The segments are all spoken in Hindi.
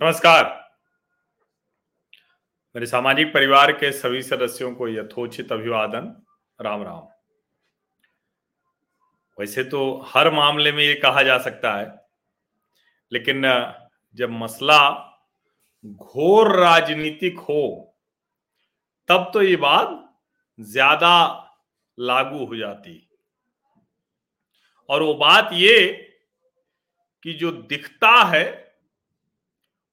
नमस्कार। मेरे सामाजिक परिवार के सभी सदस्यों को यथोचित अभिवादन। राम राम। वैसे तो हर मामले में ये कहा जा सकता है, लेकिन जब मसला घोर राजनीतिक हो, तब तो ये बात ज़्यादा लागू हो जाती। और वो बात ये कि जो दिखता है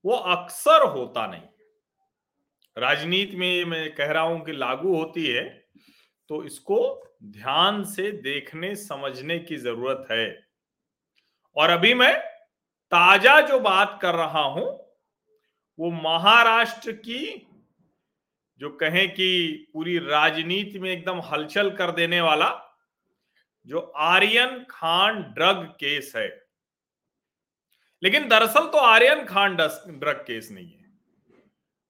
वो अक्सर होता नहीं। राजनीति में मैं कह रहा हूँ कि लागू होती है तो इसको ध्यान से देखने, समझने की ज़रूरत है। और अभी मैं ताज़ा जो बात कर रहा हूँ, वो महाराष्ट्र की, जो कहें कि पूरी राजनीति में एकदम हलचल कर देने वाला, जो आर्यन खान ड्रग केस है। लेकिन दरअसल तो आर्यन खान ड्रग केस नहीं है।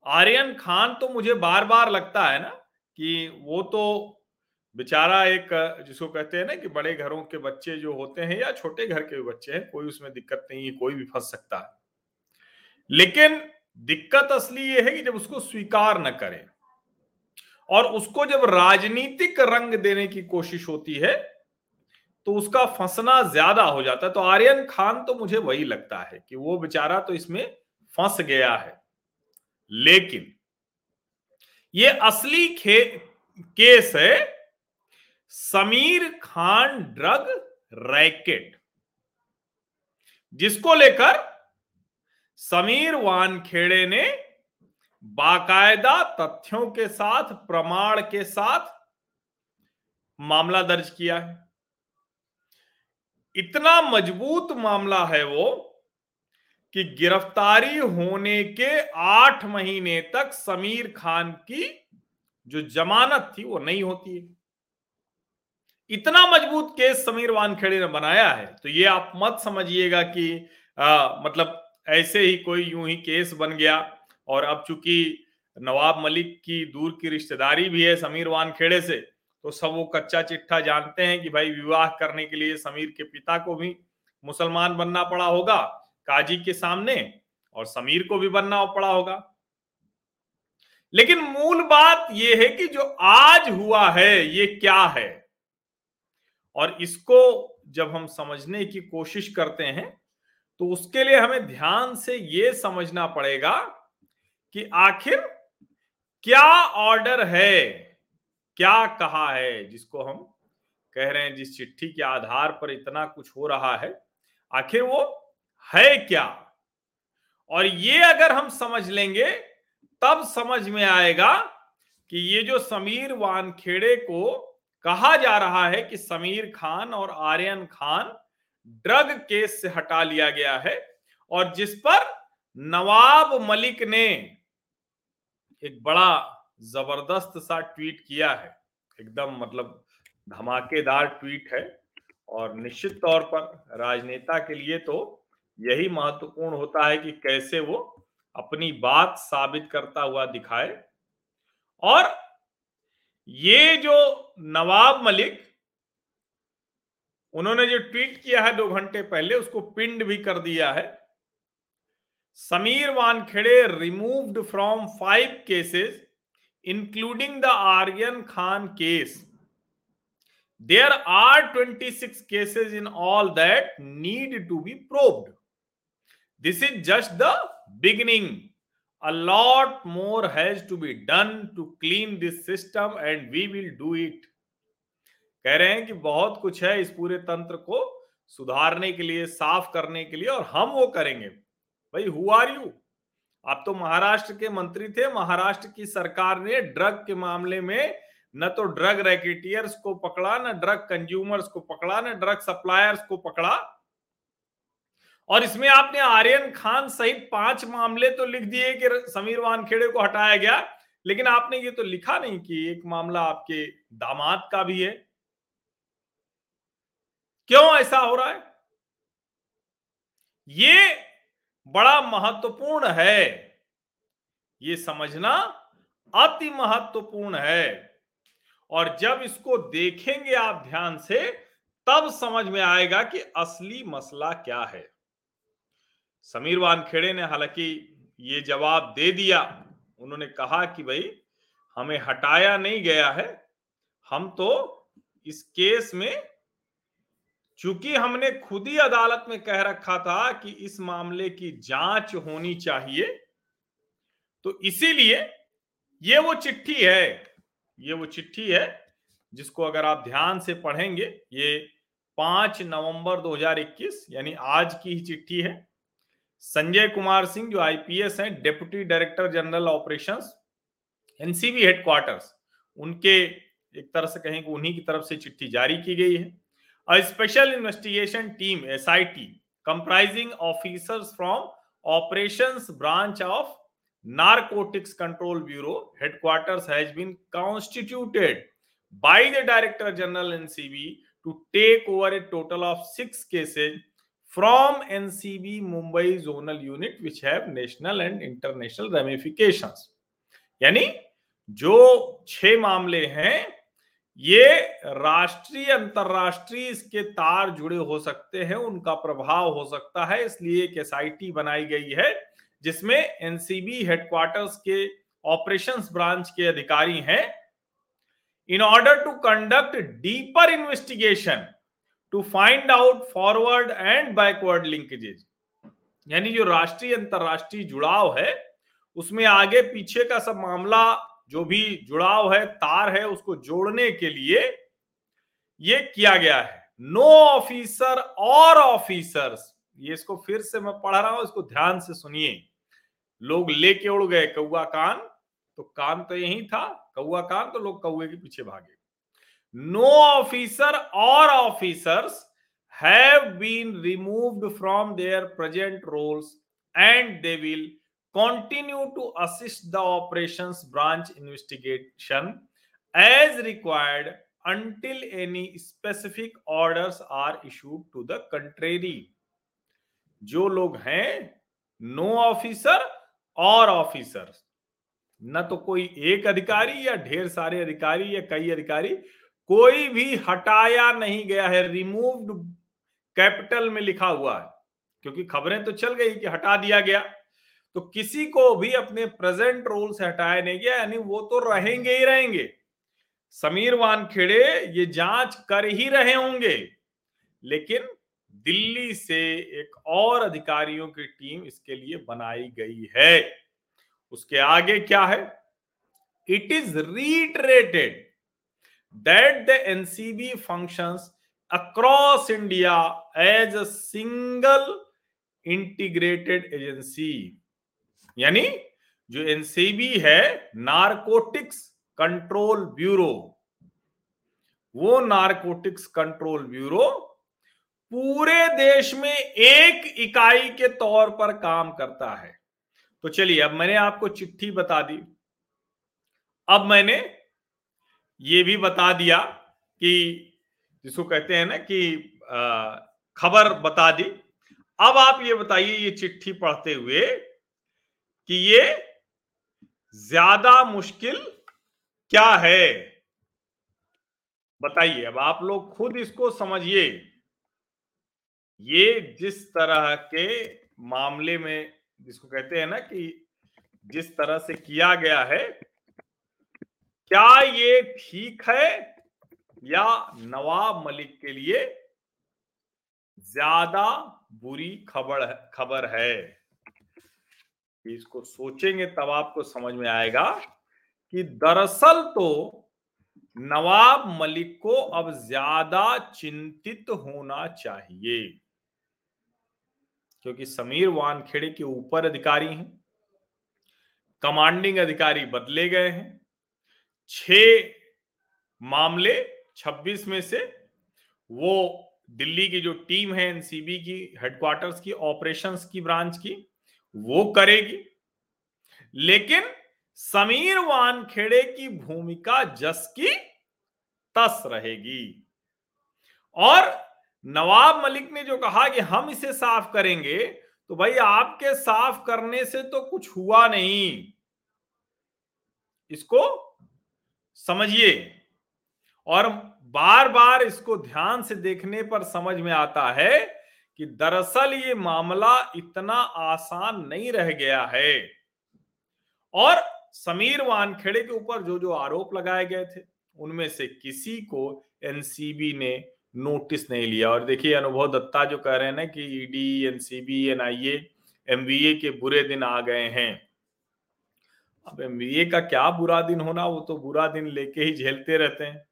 आर्यन खान तो मुझे बार बार लगता है ना कि वो तो बेचारा एक, जिसको कहते हैं ना कि बड़े घरों के बच्चे जो होते हैं या छोटे घर के बच्चे हैं, कोई उसमें दिक्कत नहीं है, कोई भी फंस सकता है। लेकिन दिक्कत असली ये है कि जब उसको स्वीकार न करें और उसको जब राजनीतिक रंग देने की कोशिश होती है तो उसका फंसना ज़्यादा हो जाता है। तो आर्यन खान तो मुझे वही लगता है कि वो बेचारा तो इसमें फंस गया है। लेकिन ये असली खे, केस है समीर खान ड्रग रैकेट, जिसको लेकर समीर वानखेड़े ने बाकायदा तथ्यों के साथ, प्रमाण के साथ मामला दर्ज किया है। इतना मज़बूत मामला है वो कि गिरफ्तारी होने के आठ महीने तक समीर खान की जो जमानत थी वो नहीं होती है। इतना मज़बूत केस समीर वानखेड़े ने बनाया है तो ये आप मत समझिएगा कि आ, मतलब ऐसे ही कोई यूँ ही केस बन गया और अब चूँकि नवाब मलिक की दूर की रिश्तेदारी भी है समीर वानखेड़े से तो सब वो कच्चा चिट्ठा जानते हैं कि भाई विवाह करने के लिए समीर के पिता को भी मुसलमान बनना पड़ा होगा, काजी के सामने, और समीर को भी बनना पड़ा होगा। लेकिन मूल बात यह है कि जो आज हुआ है, ये क्या है? और इसको जब हम समझने की कोशिश करते हैं तो उसके लिए हमें ध्यान से ये समझना पड़ेगा कि आखिर क्या ऑर्डर है? क्या कहा है जिसको हम कह रहे हैं जिस चिट्ठी के आधार पर इतना कुछ हो रहा है? आखिर वो है क्या? और ये अगर हम समझ लेंगे, तब समझ में आएगा कि ये जो समीर वानखेड़े को कहा जा रहा है कि समीर खान और आर्यन खान ड्रग केस से हटा लिया गया है और जिस पर नवाब मलिक ने एक बड़ा ज़बरदस्त सा ट्वीट किया है। एकदम मतलब धमाकेदार ट्वीट है और निश्चित तौर पर राजनेता के लिए तो यही महत्वपूर्ण होता है कि कैसे वो अपनी बात साबित करता हुआ दिखाए। और ये जो नवाब मलिक, उन्होंने जो ट्वीट किया है दो घंटे पहले, उसको पिंड भी कर दिया है। Sameer Wankhede removed from five cases including the Aryan Khan case there are 26 cases in all that need to be proved this is just the beginning a lot more has to be done to clean this system and we will do it कह रहे हैं कि बहुत कुछ है इस पूरे तंत्र को सुधारने के लिए, साफ़ करने के लिए, और हम वो करेंगे। भाई हु आर यू आप तो महाराष्ट्र के मंत्री थे, महाराष्ट्र की सरकार ने ड्रग के मामले में न तो ड्रग रैकेटियर्स को पकड़ा, न ड्रग कंज्यूमर्स को पकड़ा, न ड्रग सप्लायर्स को पकड़ा। और इसमें आपने आर्यन खान सहित पाँच मामले तो लिख दिए कि समीर वानखेड़े को हटाया गया, लेकिन आपने ये तो लिखा नहीं कि एक मामला आपके दामाद का भी है। क्यों ऐसा हो रहा है? ये बड़ा महत्वपूर्ण है। ये समझना अति महत्वपूर्ण है। और जब इसको देखेंगे आप ध्यान से, तब समझ में आएगा कि असली मसला क्या है। समीर वानखेड़े ने हालाँकि ये जवाब दे दिया। उन्होंने कहा कि भाई, हमें हटाया नहीं गया है। हम तो इस केस में चूँकि हमने खुद ही अदालत में कह रखा था कि इस मामले की जाँच होनी चाहिए तो इसीलिए ये वो चिट्ठी है, ये वो चिट्ठी है जिसको अगर आप ध्यान से पढ़ेंगे, ये पाँच नवंबर 2021 यानी आज की ही चिट्ठी है। संजय कुमार सिंह, जो आईपीएस हैं, deputy director general operations, NCB headquarters, उनके एक तरह से कहें कि उन्हीं की तरफ़ से चिट्ठी जारी की गई है। A investigation team S I T comprising officers from operations branch of Narcotics Control Bureau headquarters has been constituted by the director general ncb to take over a total of 6 cases from ncb mumbai zonal unit which have national and international ramifications यानी जो छह मामले हैं ये राष्ट्रीय, अंतरराष्ट्रीय इसके तार जुड़े हो सकते हैं, उनका प्रभाव हो सकता है, इसलिए एक एसआईटी बनाई गई है, जिसमें एनसीबी हेडक्वार्टर्स के ऑपरेशंस ब्रांच के अधिकारी हैं। In order to conduct deeper investigation to find out forward and backward linkages, यानी जो राष्ट्रीय, अंतरराष्ट्रीय जुड़ाव है, उसमें आगे पीछे का सब मामला जो भी जुड़ाव है, तार है, उसको जोड़ने के लिए ये किया गया है। नो ऑफिसर और ऑफिसर्स ये इसको फिर से मैं पढ़ रहा हूँ, इसको ध्यान से सुनिए। लोग लेके उड़ गए कौआ कान तो कान तो यही था कौआ कान तो लोग कौए के पीछे भागे। No officer or officers have been removed from their present roles and they will continue to assist the operation branch investigation as required until any specific order are issued to the contrary जो लोग हैं नो ऑफिसर और ऑफिसर न तो कोई एक अधिकारी या ढेर सारे अधिकारी या कई अधिकारी, कोई भी हटाया नहीं गया है रिमूव्ड कैपिटल में लिखा हुआ है, क्योंकि खबरें तो चल गई कि हटा दिया गया। तो किसी को भी अपने प्रेजेंट रोल से हटाया नहीं गया, यानी वो तो रहेंगे ही रहेंगे। समीर वानखेड़े, ये जाँच कर ही रहे होंगे। लेकिन दिल्ली से एक और अधिकारियों की टीम इसके लिए बनाई गई है। उसके आगे क्या है? It is reiterated that the NCB functions across India as a single integrated agency यानी जो एनसीबी है नारकोटिक्स कंट्रोल ब्यूरो वो नारकोटिक्स कंट्रोल ब्यूरो पूरे देश में एक इकाई के तौर पर काम करता है। तो चलिए, अब मैंने आपको चिट्ठी बता दी। अब मैंने ये भी बता दिया कि जिसको कहते हैं ना कि खबर बता दी। अब आप ये बताइए, ये चिट्ठी पढ़ते हुए कि ये ज़्यादा मुश्किल क्या है? बताइए, अब आप लोग खुद इसको समझिए। ये जिस तरह के मामले में जिसको कहते हैं ना कि जिस तरह से किया गया है, क्या ये ठीक है या नवाब मलिक के लिए ज़्यादा बुरी खबर खबर है? इसको सोचेंगे तब आपको समझ में आएगा कि दरअसल तो नवाब मलिक को अब ज़्यादा चिंतित होना चाहिए। क्योंकि समीर वानखेड़े के ऊपर अधिकारी हैं, कमांडिंग अधिकारी बदले गए हैं। छ मामले 26 में से वो दिल्ली की जो टीम है एनसीबी की हेडक्वार्टर्स की ऑपरेशंस की ब्रांच की वो करेगी। लेकिन समीर वानखेड़े की भूमिका जस की तस रहेगी। और नवाब मलिक ने जो कहा कि हम इसे साफ़ करेंगे तो भाई आपके साफ़ करने से तो कुछ हुआ नहीं। इसको समझिए। और बार बार इसको ध्यान से देखने पर समझ में आता है कि दरअसल ये मामला इतना आसान नहीं रह गया है। और समीर वानखेड़े के ऊपर जो जो आरोप लगाए गए थे, उनमें से किसी को एनसीबी ने नोटिस नहीं लिया। और देखिए, अनुभव दत्ता जो कह रहे हैं ना कि ईडी, एनसीबी, एनआईए, एमवीए के बुरे दिन आ गए हैं। अब एमवीए का क्या बुरा दिन होना, वो तो बुरा दिन लेके ही झेलते रहते हैं।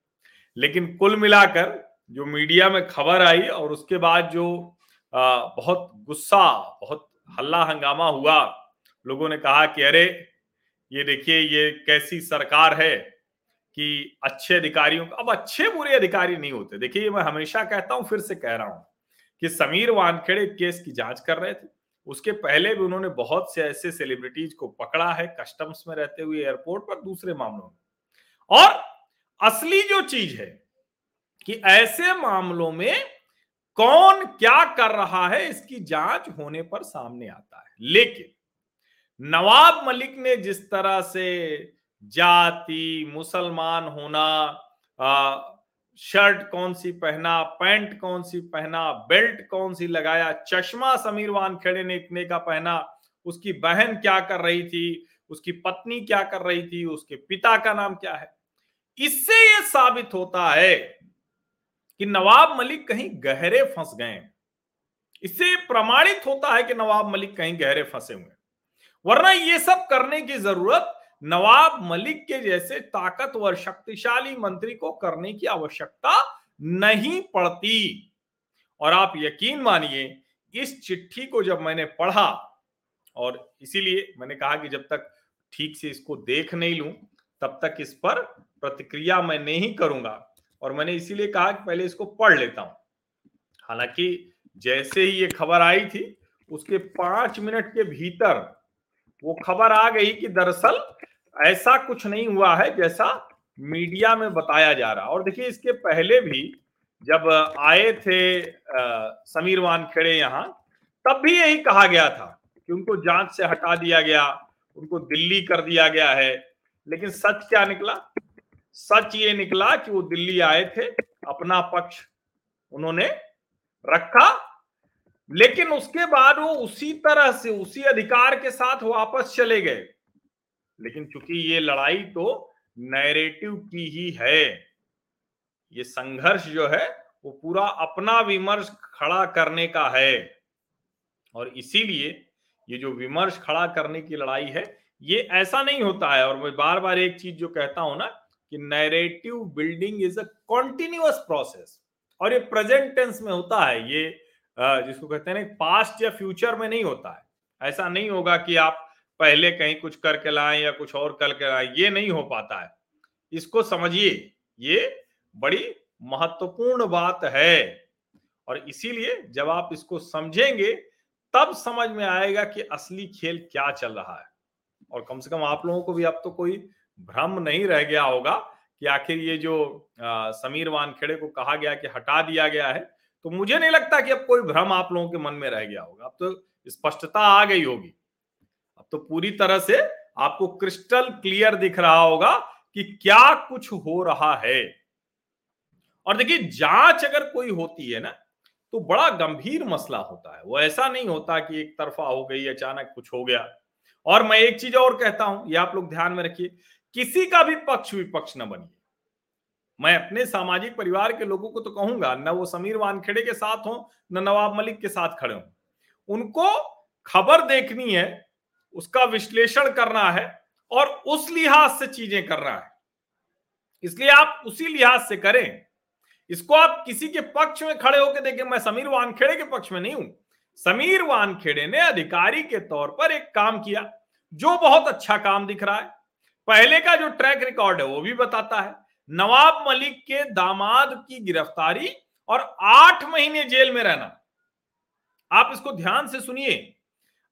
लेकिन कुल मिलाकर जो मीडिया में खबर आई और उसके बाद जो बहुत गुस्सा, बहुत हल्ला हंगामा हुआ। लोगों ने कहा कि अरे, ये देखिए, ये कैसी सरकार है कि अच्छे अधिकारियों अब अच्छे बुरे अधिकारी नहीं होते। देखिए, मैं हमेशा कहता हूँ, फिर से कह रहा हूँ कि समीर वानखेड़े केस की जाँच कर रहे थे। उसके पहले भी उन्होंने बहुत से ऐसे सेलिब्रिटीज को पकड़ा है कस्टम्स में रहते हुए एयरपोर्ट पर, दूसरे मामलों में। और असली जो चीज़ है कि ऐसे मामलों में कौन क्या कर रहा है, इसकी जाँच होने पर सामने आता है। लेकिन नवाब मलिक ने जिस तरह से जाति, मुसलमान होना शर्ट कौन सी पहना, पैंट कौन सी पहना, बेल्ट कौन सी लगाया, चश्मा समीर वानखेड़े ने इतने का पहना, उसकी बहन क्या कर रही थी, उसकी पत्नी क्या कर रही थी, उसके पिता का नाम क्या है? इससे यह साबित होता है कि नवाब मलिक कहीं गहरे फंस गए इससे प्रमाणित होता है कि नवाब मलिक कहीं गहरे फंसे हुए वरना ये सब करने की ज़रूरत नवाब मलिक के जैसे ताकतवर, शक्तिशाली मंत्री को करने की आवश्यकता नहीं पड़ती। और आप यकीन मानिए, इस चिट्ठी को जब मैंने पढ़ा, और इसीलिए मैंने कहा कि जब तक ठीक से इसको देख नहीं लूँ, तब तक इस पर प्रतिक्रिया मैं नहीं करूँगा। और मैंने इसीलिए कहा कि पहले इसको पढ़ लेता हूँ। हालाँकि जैसे ही ये खबर आई थी उसके पाँच मिनट के भीतर वो खबर आ गई कि दरअसल ऐसा कुछ नहीं हुआ है जैसा मीडिया में बताया जा रहा। और देखिए इसके पहले भी जब आए थे आ, समीर वानखेड़े यहाँ तब भी यही कहा गया था कि उनको जाँच से हटा दिया गया उनको दिल्ली कर दिया गया है। लेकिन सच क्या निकला? सच ये निकला कि वो दिल्ली आए थे, अपना पक्ष उन्होंने रखा, लेकिन उसके बाद वो उसी तरह से, उसी अधिकार के साथ वापस चले गए। लेकिन चूँकि ये लड़ाई तो नैरेटिव की ही है, ये संघर्ष जो है, वो पूरा अपना विमर्श खड़ा करने का है। और इसीलिए ये जो विमर्श खड़ा करने की लड़ाई है, ये ऐसा नहीं होता है। और मैं बार बार एक चीज़ जो कहता हूँ ना कि narrative building is a continuous process और ये प्रेजेंट टेंस में होता है, ये जिसको कहते हैं ना पास्ट या फ्यूचर में नहीं होता है। ऐसा नहीं होगा कि आप पहले कहीं कुछ करके लाए या कुछ और करके लाए, ये नहीं हो पाता है। इसको समझिए, ये बड़ी महत्वपूर्ण बात है। और इसीलिए जब आप इसको समझेंगे, तब समझ में आएगा कि असली खेल क्या चल रहा है। और कम से कम आप लोगों को भी, अब तो कोई भ्रम नहीं रह गया होगा कि आखिर ये जो समीर वानखेड़े को कहा गया कि हटा दिया गया है तो मुझे नहीं लगता कि अब कोई भ्रम आप लोगों के मन में रह गया होगा। अब तो स्पष्टता आ गई होगी। अब तो पूरी तरह से आपको क्रिस्टल क्लियर दिख रहा होगा कि क्या कुछ हो रहा है। और देखिए, जाँच अगर कोई होती है ना तो बड़ा गंभीर मसला होता है। वो ऐसा नहीं होता कि एक तरफा हो गई, अचानक कुछ हो गया। और मैं एक चीज़ और कहता हूँ, ये आप लोग ध्यान में रखिए किसी का भी पक्ष विपक्ष न बनिए। मैं अपने सामाजिक परिवार के लोगों को तो कहूँगा, न वो समीर वानखेड़े के साथ हो, न नवाब मलिक के साथ खड़े हो। उनको खबर देखनी है, उसका विश्लेषण करना है और उस लिहाज से चीज़ें करना है। इसलिए आप उसी लिहाज से करें। इसको आप किसी के पक्ष में खड़े होकर देखें। मैं समीर वानखेड़े के पक्ष में नहीं हूँ। समीर वानखेड़े ने अधिकारी के तौर पर एक काम किया, जो बहुत अच्छा काम दिख रहा है। पहले का जो ट्रैक रिकॉर्ड है, वो भी बताता है, नवाब मलिक के दामाद की गिरफ्तारी और आठ महीने जेल में रहना। आप इसको ध्यान से सुनिए।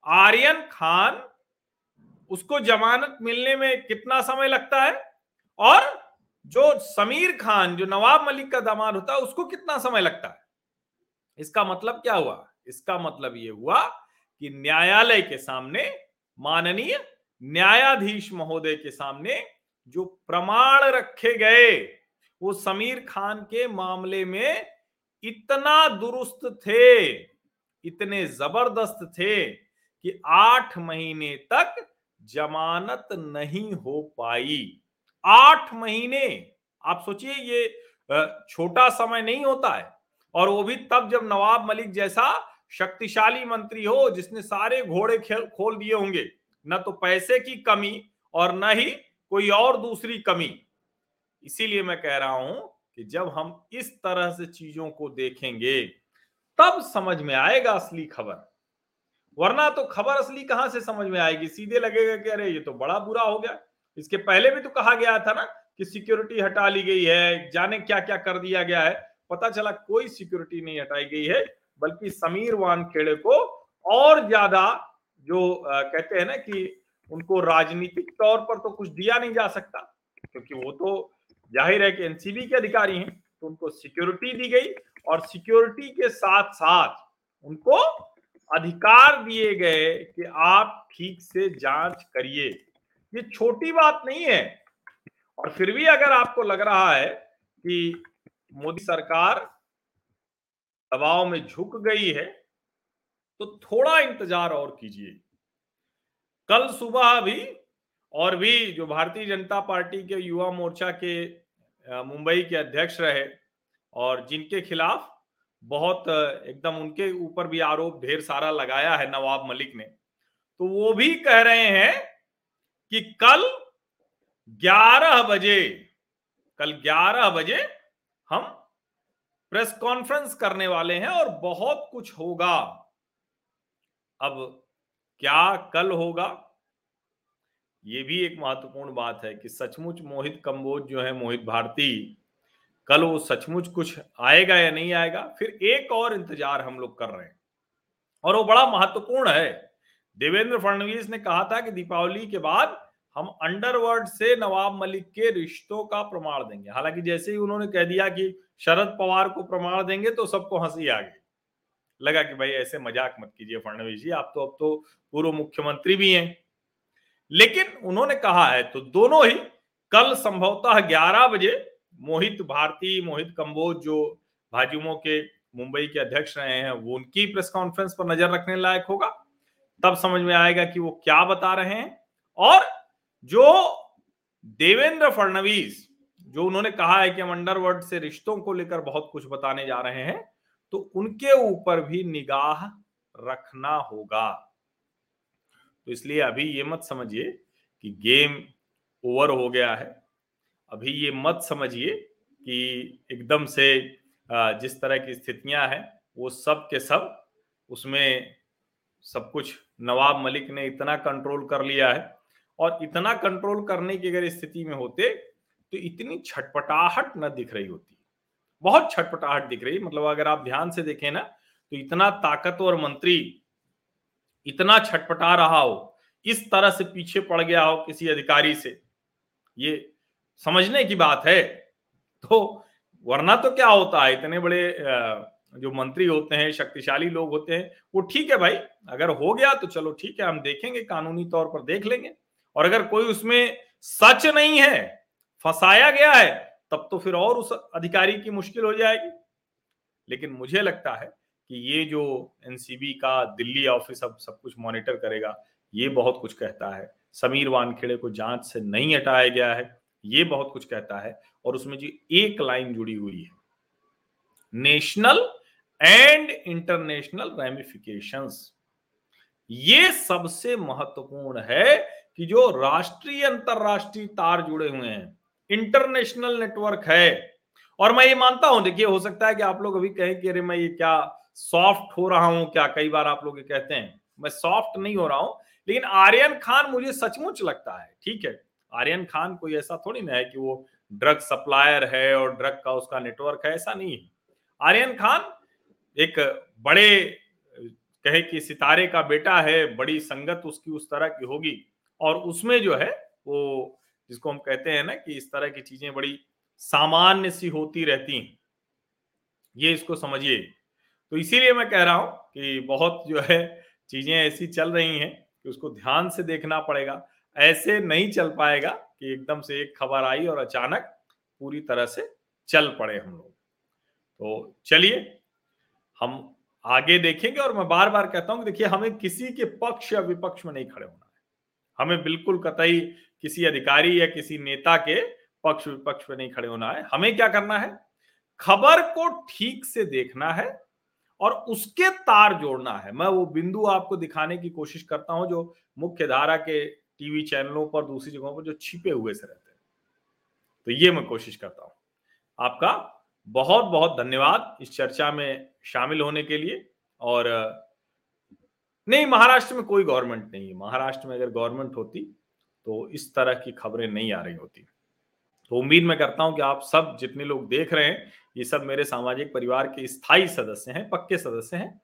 आर्यन खान, उसको जमानत मिलने में कितना समय लगता है? और जो समीर खान, जो नवाब मलिक का दामाद होता है, उसको कितना समय लगता है? इसका मतलब क्या हुआ? इसका मतलब ये हुआ कि न्यायालय के सामने माननीय न्यायाधीश महोदय के सामने जो प्रमाण रखे गए, वो समीर खान के मामले में इतना दुरुस्त थे, इतने ज़बरदस्त थे कि आठ महीने तक जमानत नहीं हो पाई। आठ महीने, आप सोचिए ये छोटा समय नहीं होता है, और वो भी तब जब नवाब मलिक जैसा शक्तिशाली मंत्री हो जिसने सारे घोड़े खोल दिए होंगे। न तो पैसे की कमी और न ही कोई और दूसरी कमी। इसीलिए मैं कह रहा हूँ कि जब हम इस तरह से चीज़ों को देखेंगे, तब समझ में आएगा असली खबर। वरना तो खबर असली कहाँ से समझ में आएगी? सीधे लगेगा कि अरे, ये तो बड़ा बुरा हो गया। इसके पहले भी तो कहा गया था ना कि सिक्योरिटी हटा ली गई है, जाने क्या क्या कर दिया गया है। पता चला कोई सिक्योरिटी नहीं हटाई गई है, बल्कि समीर वानखेड़े को और ज़्यादा जो कहते हैं ना कि उनको राजनीतिक तौर पर तो कुछ दिया नहीं जा सकता, क्योंकि वो तो ज़ाहिर है कि एनसीबी के अधिकारी हैं तो उनको सिक्योरिटी दी गई और सिक्योरिटी के साथ साथ उनको अधिकार दिए गए कि आप ठीक से जाँच करिए। ये छोटी बात नहीं है। और फिर भी अगर आपको लग रहा है कि मोदी सरकार दबाव में झुक गई है तो थोड़ा इंतज़ार और कीजिए। कल सुबह भी और भी जो भारतीय जनता पार्टी के युवा मोर्चा के मुंबई के अध्यक्ष रहे और जिनके खिलाफ बहुत एकदम उनके ऊपर भी आरोप ढेर सारा लगाया है नवाब मलिक ने तो वो भी कह रहे हैं कि कल 11 बजे, कल 11 बजे हम प्रेस कॉन्फ्रेंस करने वाले हैं और बहुत कुछ होगा। अब क्या कल होगा? ये भी एक महत्वपूर्ण बात है कि सचमुच मोहित कंबोज जो है, मोहित भारती, कल वो सचमुच कुछ आएगा या नहीं आएगा? फिर एक और इंतज़ार हम लोग कर रहे हैं। और वो बड़ा महत्वपूर्ण है। देवेंद्र फडणवीस ने कहा था कि दीपावली के बाद हम अंडरवर्ल्ड से नवाब मलिक के रिश्तों का प्रमाण देंगे। हालाँकि जैसे ही उन्होंने कह दिया कि शरद पवार को प्रमाण देंगे तो सबको हँसी आ गई। लगा कि भाई ऐसे मज़ाक मत कीजिए फडणवीस जी, आप तो अब तो पूर्व मुख्यमंत्री भी हैं। लेकिन उन्होंने कहा है तो दोनों ही कल संभवतः 11 बजे मोहित भारती, मोहित कंबोज जो भाजयुमो के मुंबई के अध्यक्ष रहे हैं, वो उनकी प्रेस कॉन्फ्रेंस पर नज़र रखने लायक होगा। तब समझ में आएगा कि वो क्या बता रहे हैं। और जो देवेंद्र फडणवीस, जो उन्होंने कहा है कि हम अंडरवर्ल्ड से रिश्तों को लेकर बहुत कुछ बताने जा रहे हैं तो उनके ऊपर भी निगाह रखना होगा। तो इसलिए अभी ये मत समझिए कि गेम ओवर हो गया है। अभी ये मत समझिए कि एकदम से जिस तरह की स्थितियाँ हैं, वो सब के सब उसमें सब कुछ नवाब मलिक ने इतना कंट्रोल कर लिया है और इतना कंट्रोल करने की अगर स्थिति में होते तो इतनी छटपटाहट न दिख रही होती। बहुत छटपटाहट दिख रही मतलब अगर आप ध्यान से देखें ना तो इतना ताकतवर मंत्री, इतना छटपटा रहा हो, इस तरह से पीछे पड़ गया हो किसी अधिकारी से, ये समझने की बात है। तो वरना तो क्या होता? है इतने बड़े जो मंत्री होते हैं, शक्तिशाली लोग होते हैं, वो ठीक है भाई, अगर हो गया तो चलो ठीक है, हम देखेंगे, कानूनी तौर पर देख लेंगे। और अगर कोई उसमें सच नहीं है, फंसाया गया है तब तो फिर और उस अधिकारी की मुश्किल हो जाएगी। लेकिन मुझे लगता है कि ये जो एनसीबी का दिल्ली ऑफ़िस अब सब कुछ मॉनिटर करेगा, ये बहुत कुछ कहता है। समीर वानखेड़े को जाँच से नहीं हटाया गया है, ये बहुत कुछ कहता है और उसमें जो एक लाइन जुड़ी हुई है। नेशनल एंड इंटरनेशनल रेमिफिकेशन ये सबसे महत्वपूर्ण है कि जो राष्ट्रीय अंतरराष्ट्रीय तार जुड़े हुए हैं इंटरनेशनल नेटवर्क है। और मैं ये मानता हूँ, देखिए, हो सकता है कि आप लोग अभी कहें कि अरे मैं ये क्या सॉफ्ट हो रहा हूँ क्या? कई बार आप लोग ये कहते हैं। मैं सॉफ्ट नहीं हो रहा हूँ, लेकिन आर्यन खान मुझे सचमुच लगता है, ठीक है? आर्यन खान कोई ऐसा थोड़ी ना है कि वो ड्रग सप्लायर है और ड्रग का उसका नेटवर्क है, ऐसा नहीं है। आर्यन खान एक बड़े, कहे कि सितारे का बेटा है, बड़ी संगत उसकी उस तरह की होगी। और उसमें जो है, वो जिसको हम कहते हैं ना कि इस तरह की चीज़ें बड़ी सामान्य सी होती रहती हैं। ये इसको समझिए। तो इसीलिए मैं कह रहा हूँ कि बहुत जो है चीज़ें ऐसी चल रही हैं कि उसको ध्यान से देखना पड़ेगा। ऐसे नहीं चल पाएगा कि एकदम से एक खबर आई और अचानक पूरी तरह से चल पड़े हम लोग। तो चलिए, हम आगे देखेंगे और मैं बार बार कहता हूँ कि देखिए, हमें किसी के पक्ष या विपक्ष में नहीं खड़े होना। हमें बिल्कुल कतई किसी अधिकारी या किसी नेता के पक्ष विपक्ष में नहीं खड़े होना है। हमें क्या करना है? खबर को ठीक से देखना है और उसके तार जोड़ना है। मैं वो बिंदु आपको दिखाने की कोशिश करता हूँ, जो मुख्य धारा के टीवी चैनलों पर, दूसरी जगहों पर जो छिपे हुए से रहते हैं। तो ये मैं कोशिश करता हूँ। आपका बहुत बहुत धन्यवाद इस चर्चा में शामिल होने के लिए और नहीं महाराष्ट्र में कोई गवर्नमेंट नहीं है। महाराष्ट्र में अगर गवर्नमेंट होती तो इस तरह की खबरें नहीं आ रही होती। तो उम्मीद मैं करता हूँ कि आप सब जितने लोग देख रहे हैं ये सब मेरे सामाजिक परिवार के स्थायी सदस्य हैं पक्के सदस्य हैं।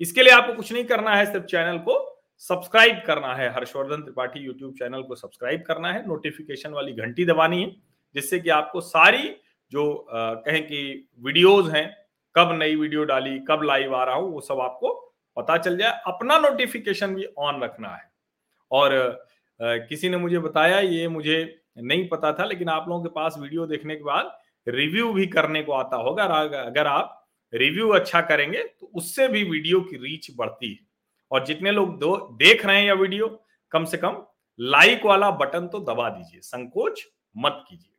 इसके लिए आपको कुछ नहीं करना है सिर्फ़ चैनल को सब्सक्राइब करना है। हर्षवर्धन त्रिपाठी यूट्यूब चैनल को सब्सक्राइब करना है। नोटिफिकेशन वाली घंटी दबानी है जिससे कि आपको सारी जो आ, कहें कि वीडियोज़ हैं कब नई वीडियो डाली कब लाइव आ रहा हूँ वो सब आपको पता चल जाए, अपना नोटिफिकेशन भी ऑन रखना है। और किसी ने मुझे बताया, ये मुझे नहीं पता था, लेकिन आप लोगों के पास वीडियो देखने के बाद रिव्यू भी करने को आता होगा। अगर आप रिव्यू अच्छा करेंगे तो उससे भी वीडियो की रीच बढ़ती है। और जितने लोग दो, देख रहे हैं या वीडियो कम से कम लाइक वाला बटन तो दबा दीजिए, संकोच मत कीजिए।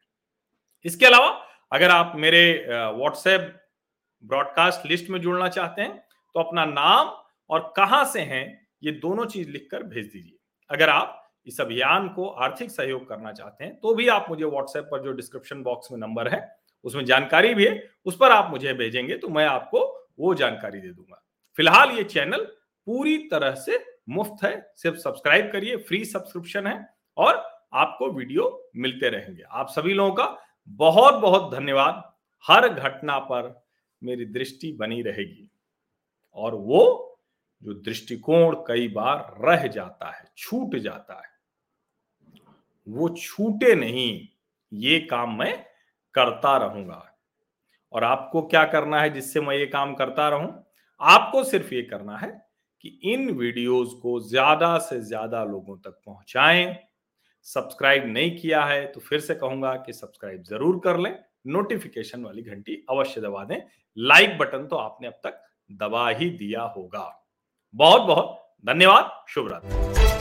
इसके अलावा, अगर आप मेरे व्हाट्सएप ब्रॉडकास्ट लिस्ट में जुड़ना चाहते हैं तो अपना नाम और कहाँ से हैं, ये दोनों चीज़ लिखकर भेज दीजिए। अगर आप इस अभियान को आर्थिक सहयोग करना चाहते हैं तो भी आप मुझे व्हाट्सएप पर जो डिस्क्रिप्शन बॉक्स में नंबर है, उसमें जानकारी भी है, उस पर आप मुझे भेजेंगे तो मैं आपको वो जानकारी दे दूँगा। फ़िलहाल ये चैनल पूरी तरह से मुफ़्त है, सिर्फ़ सब्सक्राइब करिए फ्री सब्सक्रिप्शन है, और आपको वीडियो मिलते रहेंगे। आप सभी लोगों का बहुत बहुत धन्यवाद। हर घटना पर मेरी दृष्टि बनी रहेगी, और वो जो दृष्टिकोण कई बार रह जाता है, छूट जाता है। वो छूटे नहीं, ये काम मैं करता रहूँगा। और आपको क्या करना है जिससे मैं ये काम करता रहूँ? आपको सिर्फ़ ये करना है कि इन वीडियोस को ज़्यादा से ज़्यादा लोगों तक पहुंचाएँ। सब्सक्राइब नहीं किया है तो फिर से कहूँगा कि सब्सक्राइब ज़रूर कर लें। नोटिफिकेशन वाली घंटी अवश्य दबा दें। लाइक बटन तो आपने अब तक दबा ही दिया होगा। बहुत बहुत धन्यवाद। शुभ रात्रि।